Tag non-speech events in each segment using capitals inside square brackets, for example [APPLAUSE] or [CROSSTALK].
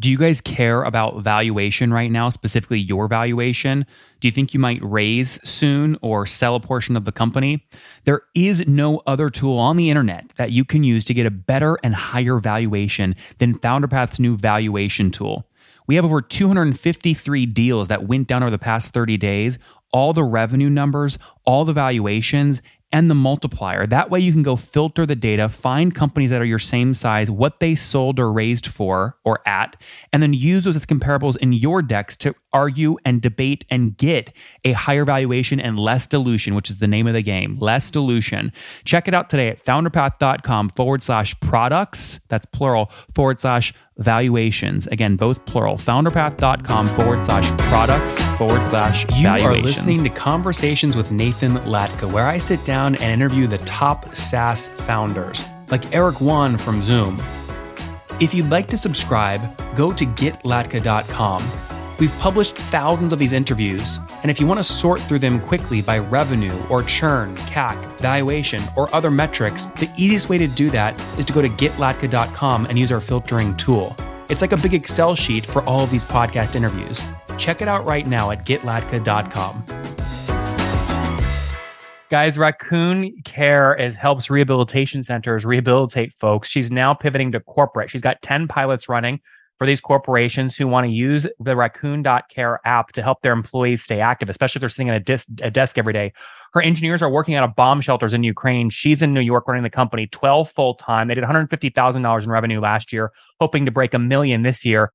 Do you guys care about valuation right now, specifically your valuation? Do you think you might raise soon or sell a portion of the company? There is no other tool on the internet that you can use to get a better and higher valuation than FounderPath's new valuation tool. We have over 253 deals that went down over the past 30 days, all the revenue numbers, all the valuations, and the multiplier. That way you can go filter the data, find companies that are your same size, what they sold or raised for or at, and then use those as comparables in your decks to argue and debate and get a higher valuation and less dilution, which is the name of the game, less dilution. Check it out today at founderpath.com forward slash products, that's plural, forward slash valuations. Again, both plural. Founderpath.com forward slash products forward slash You are listening to Conversations with Nathan Latka, where I sit down and interview the top SaaS founders, like Eric Yuan from Zoom. If you'd like to subscribe, go to getlatka.com. We've published thousands of these interviews, and if you want to sort through them quickly by revenue or churn, CAC, valuation, or other metrics, the easiest way to do that is to go to getlatka.com and use our filtering tool. It's like a big Excel sheet for all of these podcast interviews. Check it out right now at getlatka.com. Guys, Raccoon Care is helps rehabilitation centers rehabilitate folks. She's now pivoting to corporate. She's got 10 pilots running for these corporations who want to use the raccoon.care app to help their employees stay active, especially if they're sitting at a, dis- a desk every day. Her engineers are working out of bomb shelters in Ukraine. She's in New York running the company 12 full time. They did $150,000 in revenue last year, hoping to break a million this year.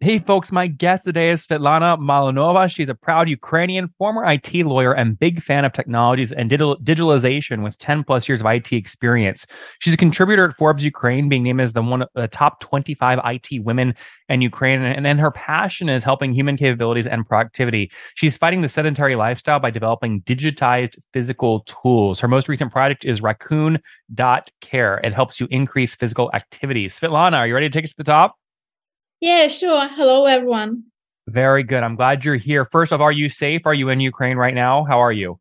Hey, folks, my guest today is Svetlana Malinova. She's a proud Ukrainian, former IT lawyer, and big fan of technologies and digital, digitalization with 10 plus years of IT experience. She's a contributor at Forbes Ukraine, being named as the one of the top 25 IT women in Ukraine. And then her passion is helping human capabilities and productivity. She's fighting the sedentary lifestyle by developing digitized physical tools. Her most recent project is raccoon.care. It helps you increase physical activities. Svetlana, are you ready to take us to the top? Yeah, sure. Hello, everyone. Very good. I'm glad you're here. First of all, are you safe? Are you in Ukraine right now? How are you?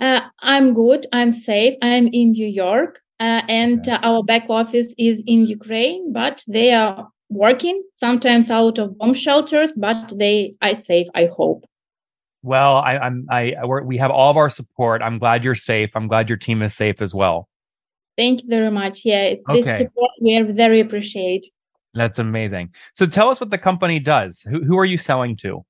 Uh, I'm good. I'm safe. I'm in New York, uh, and okay. uh, our back office is in Ukraine, but they are working sometimes out of bomb shelters, but they are safe. I hope. Well, I, I'm. I we have all of our support. I'm glad you're safe. I'm glad your team is safe as well. Thank you very much. Yeah, it's okay. this support we are very appreciate. That's amazing. So tell us what the company does. Who, who are you selling to?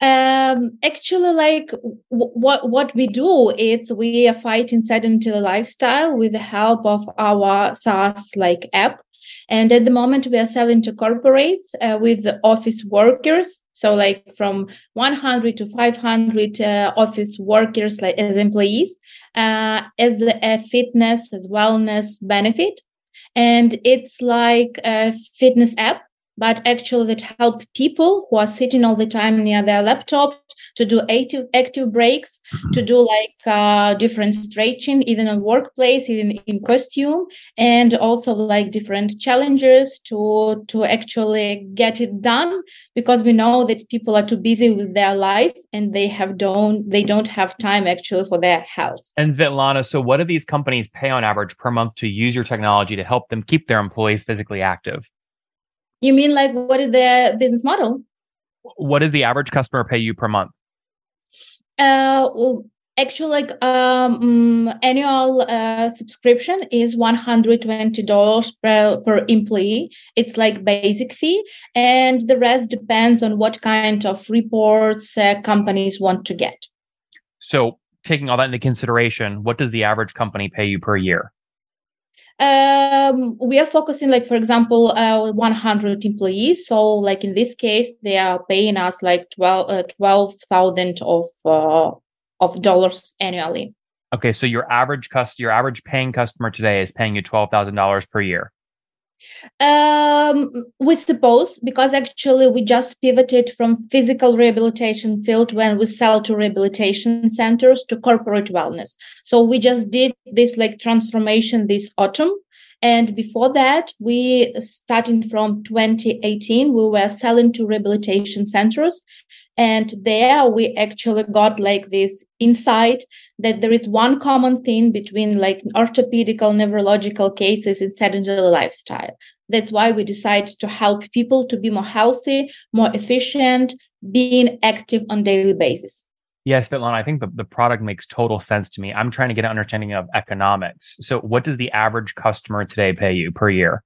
Um, actually, like w- what what we do is we are fighting sedentary lifestyle with the help of our SaaS like app. And at the moment, we are selling to corporates uh, with office workers. So, like from 100 to 500 uh, office workers, like as employees, uh, as a fitness as wellness benefit and it's like a fitness app but actually that help people who are sitting all the time near their laptop to do active active breaks mm-hmm. to do like uh, different stretching even in workplace even in costume and also like different challenges to to actually get it done because we know that people are too busy with their life and they have don't they don't have time actually for their health and Svetlana so what do these companies pay on average per month to use your technology to help them keep their employees physically active you mean like what is their business model? What does the average customer pay you per month? Uh, well, actually, like um, annual uh, subscription is one hundred twenty dollars per per employee. It's like basic fee, and the rest depends on what kind of reports uh, companies want to get. So, taking all that into consideration, what does the average company pay you per year? Um, we are focusing like for example uh, 100 employees. So like in this case they are paying us like 12 uh, 12000 of uh, of dollars annually. Okay so your average cost your average paying customer today is paying you $12000 per year um, we suppose because actually we just pivoted from physical rehabilitation field when we sell to rehabilitation centers to corporate wellness. So we just did this like transformation this autumn, And before that, we uh, starting from 2018, we were selling to rehabilitation centers. And there we actually got like this insight that there is one common thing between like orthopedical neurological cases and sedentary lifestyle. That's why we decided to help people to be more healthy, more efficient, being active on daily basis. Yes, Svetlana, I think the, the product makes total sense to me. I'm trying to get an understanding of economics. So what does the average customer today pay you per year?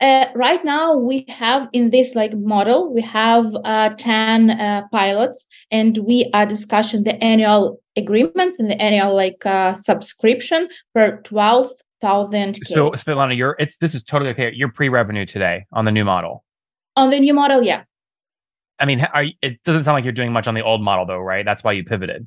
Uh, right now we have in this like model we have uh, 10 uh, pilots and we are discussing the annual agreements and the annual like uh, subscription for 12,000 so Svetlana you're it's this is totally okay you're pre-revenue today on the new model on the new model yeah I mean are it doesn't sound like you're doing much on the old model though right? That's why you pivoted.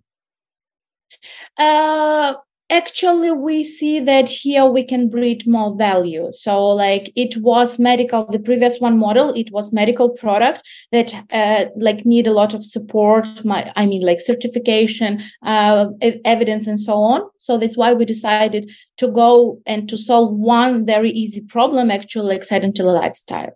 Uh actually we see that here we can breed more value. So like it was medical the previous one model it was medical product that uh, like need a lot of support my i mean like certification uh, evidence and so on. So that's why we decided to go and to solve one very easy problem actually like sedentary lifestyle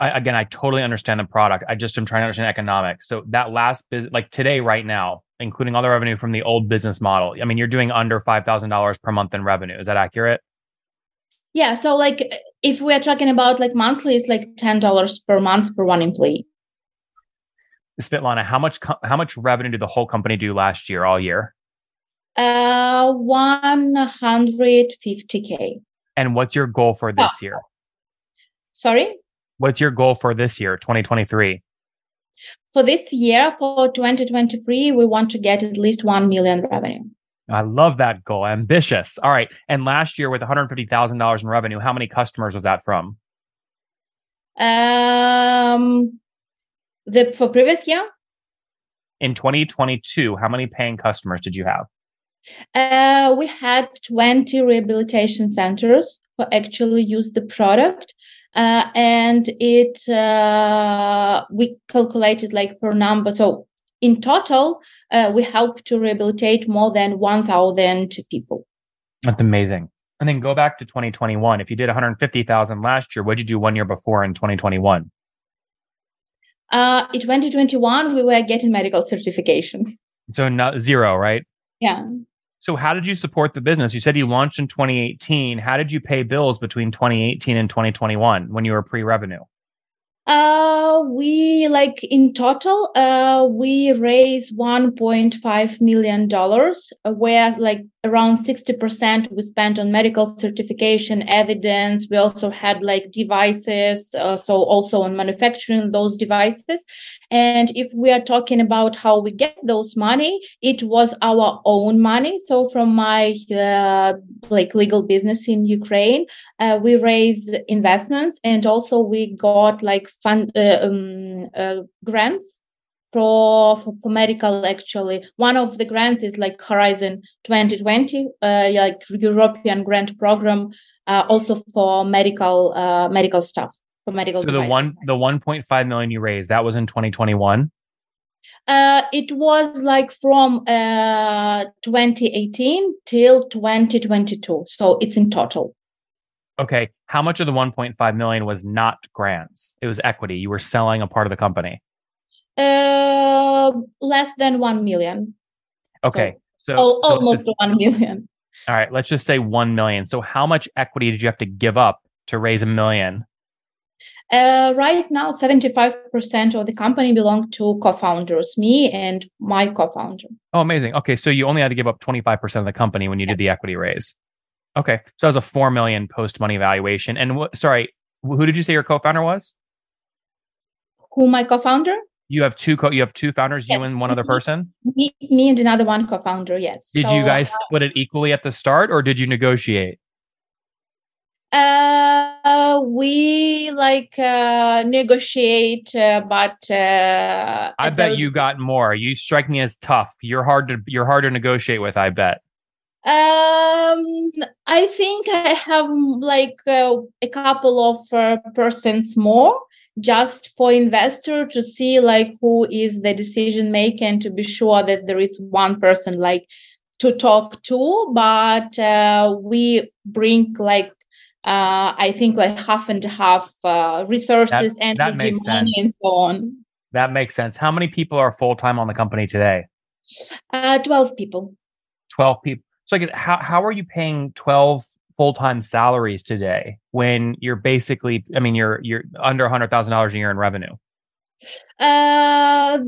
I, again, I totally understand the product. I just am trying to understand economics. So that last business, like today, right now, including all the revenue from the old business model, I mean, you're doing under five thousand dollars per month in revenue. Is that accurate? Yeah. So like, if we're talking about like monthly, it's like ten dollars per month per one employee. Svetlana, how much how much revenue did the whole company do last year, all year? Uh, one hundred fifty k. And what's your goal for this oh. year? Sorry. What's your goal for this year, 2023? For this year, for 2023, we want to get at least 1 million revenue. I love that goal. Ambitious. All right. And last year with $150,000 in revenue, how many customers was that from? Um, the for previous year? In 2022, how many paying customers did you have? Uh, we had 20 rehabilitation centers who actually use the product uh, and it uh, we calculated like per number. So in total uh, we helped to rehabilitate more than 1000 people. That's amazing. And then go back to 2021 if you did 150000 last year what did you do one year before in 2021 uh, in 2021 we were getting medical certification. So not zero right? Yeah so, how did you support the business? You said you launched in 2018. How did you pay bills between 2018 and 2021 when you were pre revenue? Uh, we like in total, uh, we raised 1.5 million dollars, uh, where like around 60% we spent on medical certification evidence. We also had like devices uh, so also on manufacturing those devices. And if we are talking about how we get those money it was our own money. So from my uh, like legal business in ukraine uh, we raised investments and also we got like fund uh, um, uh, grants for, for, for medical actually. One of the grants is like horizon 2020 uh, like european grant program uh, also for medical uh, medical stuff for medical so devices. the one the 1.5 million you raised that was in 2021 uh, it was like from uh, 2018 till 2022 so it's in total. Okay how much of the 1.5 million was not grants? It was equity. You were selling a part of the company uh, less than 1 million. Okay. So, so, so almost just, 1 million. All right. Let's just say 1 million. So, how much equity did you have to give up to raise a million? Uh, right now, 75% of the company belong to co-founders, me and my co-founder. Oh, amazing. Okay. So you only had to give up 25% of the company when you yeah. did the equity raise. Okay. So that was a 4 million post money valuation. And what, sorry, who did you say your co-founder was? Who my co-founder? You have two co you have two founders, yes. you and one other person? Me, me and another one co-founder, yes. Did so, you guys uh, split it equally at the start or did you negotiate? Uh we like uh negotiate uh, but uh I bet you got more. You strike me as tough. You're hard to you're hard to negotiate with, I bet. Um, I think I have like uh, a couple of uh, percents more just for investor to see like who is the decision maker and to be sure that there is one person like to talk to, but uh, we bring like uh, I think like half and half uh, resources, That- that energy, makes money, sense. and so on. That makes sense. How many people are full time on the company today? Uh, Twelve people. 12 people. So like how how are you paying 12 full-time salaries today when you're basically I mean you're you're under $100,000 a year in revenue? Uh,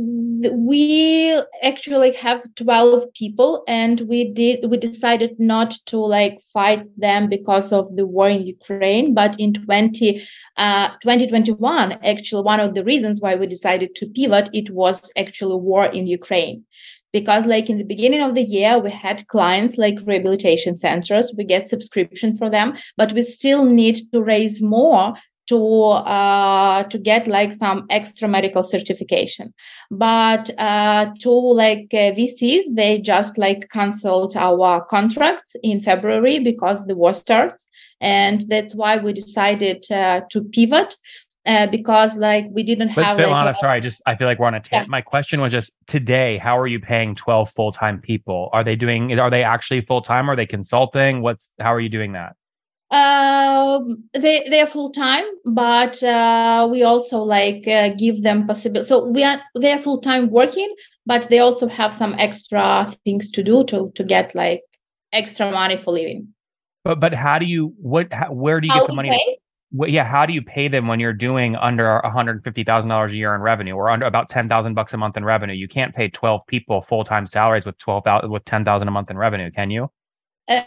we actually have 12 people and we did we decided not to like fight them because of the war in ukraine but in 20 uh 2021 actually one of the reasons why we decided to pivot it was actually war in ukraine because like in the beginning of the year we had clients like rehabilitation centers. We get subscription for them but we still need to raise more to uh, to get like some extra medical certification. But uh, to like uh, vcs they just like canceled our contracts in february because the war starts and that's why we decided uh, to pivot uh, because like we didn't But have Svetlana, like, a- sorry, just I feel like we're on a tangent. My question was just today, how are you paying 12 full-time people? Are they doing are they actually full-time? Are they consulting? What's how are you doing that? um they they are full time but uh we also like uh, give them possible so we are they are full time working but they also have some extra things to do to to get like extra money for living But but how do you what how, where do you How get the money? pay? Well, yeah, how do you pay them when you're doing under $150,000 a year in revenue or under about 10,000 bucks a month in revenue? You can't pay 12 people full-time salaries with 12,000 with 10,000 a month in revenue, can you?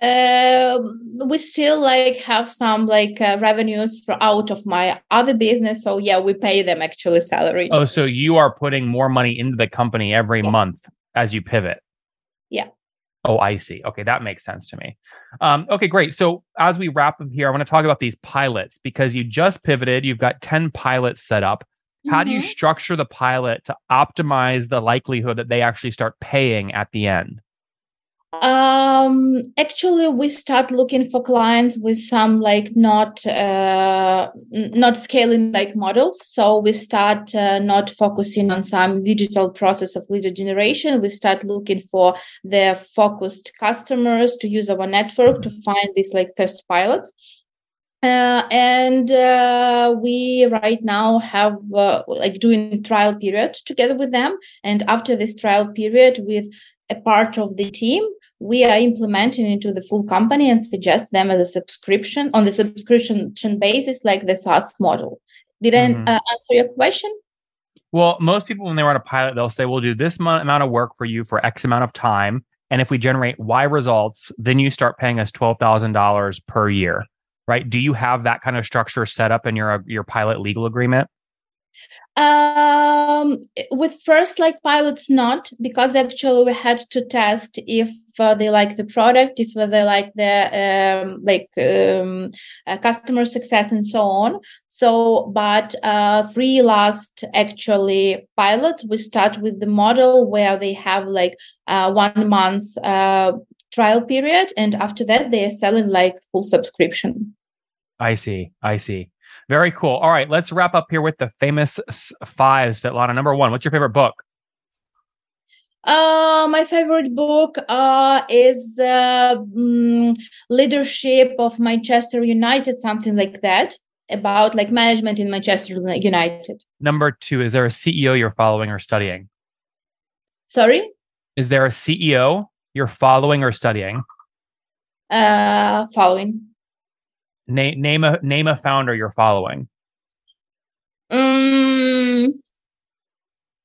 um we still like have some like uh, revenues for out of my other business so yeah we pay them actually salary Oh, so you are putting more money into the company every Yes. month as you pivot. Yeah. Oh, I see. Okay, that makes sense to me. Um, okay, great. So as we wrap up here, I want to talk about these pilots because you just pivoted. You've got 10 pilots set up. How do you Mhm. structure the pilot to optimize the likelihood that they actually start paying at the end? Um actually we start looking for clients with some like not uh not scaling like models. So we start uh, not focusing on some digital process of lead generation. We start looking for the focused customers to use our network to find these like first pilots. Uh, and uh, we right now have uh, like doing trial period together with them. And after this trial period with a part of the team we are implementing into the full company and suggest them as a subscription on the subscription basis like the SaaS model. Did I Mhm. uh, answer your question? Well, most people, when they run a pilot, they'll say, we'll do this mo- amount of work for you for X amount of time. And if we generate Y results, then you start paying us $12,000 per year. Right. Do you have that kind of structure set up in your your pilot legal agreement? Um, with first like pilots, not because actually we had to test if uh, they like the product, if they like the um, like um, uh, customer success and so on. So, but uh, three last actually pilots, we start with the model where they have like uh, one month uh, trial period, and after that they are selling like full subscription. I see. I see. Very cool. All right. Let's wrap up here with the famous fives, Svetlana. Number one, what's your favorite book? Uh, my favorite book uh, is uh, mm, Leadership of Manchester United, something like that, about like management in Manchester United. Number two, is there a CEO you're following or studying? Sorry, Is there a CEO you're following or studying? uh, following. Name name a name a founder you're following. Mm,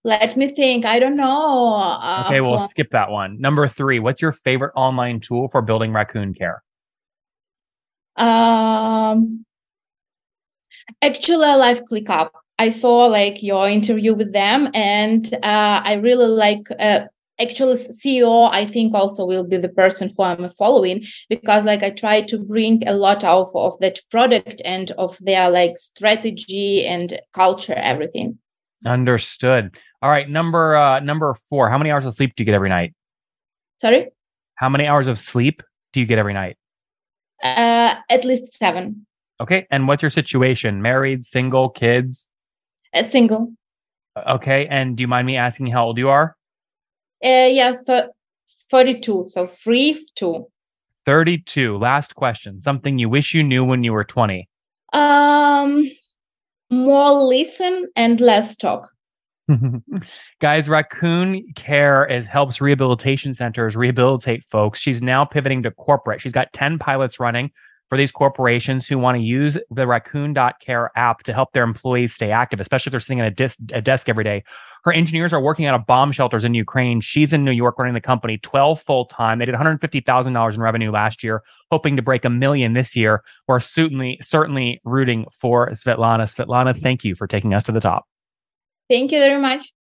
let me think. I don't know. Uh, Okay, we'll skip that one. Number three, what's your favorite online tool for building raccoon care? Um, actually, I like ClickUp. I saw like your interview with them, and uh, I really like. Uh, actually, CEO, I think also will be the person who I'm following because like I try to bring a lot of of that product and of their like strategy and culture, everything. Understood. All right, number uh number four. How many hours of sleep do you get every night? Sorry, How many hours of sleep do you get every night? uh, at least seven. Okay, and what's your situation? Married, single, kids? A single. Okay, and do you mind me asking how old you are? Uh, yeah, th- 32. So free two. 32. Last question. Something you wish you knew when you were 20. Um, more listen and less talk. [LAUGHS] Guys, Raccoon Care is helps rehabilitation centers rehabilitate folks. She's now pivoting to corporate. She's got 10 pilots running for these corporations who want to use the raccoon.care app to help their employees stay active, especially if they're sitting at a, dis- a desk every day. Her engineers are working out of bomb shelters in Ukraine. She's in New York running the company 12 full time. They did $150,000 in revenue last year, hoping to break a million this year. We're certainly, certainly rooting for Svetlana. Svetlana, thank you for taking us to the top. Thank you very much.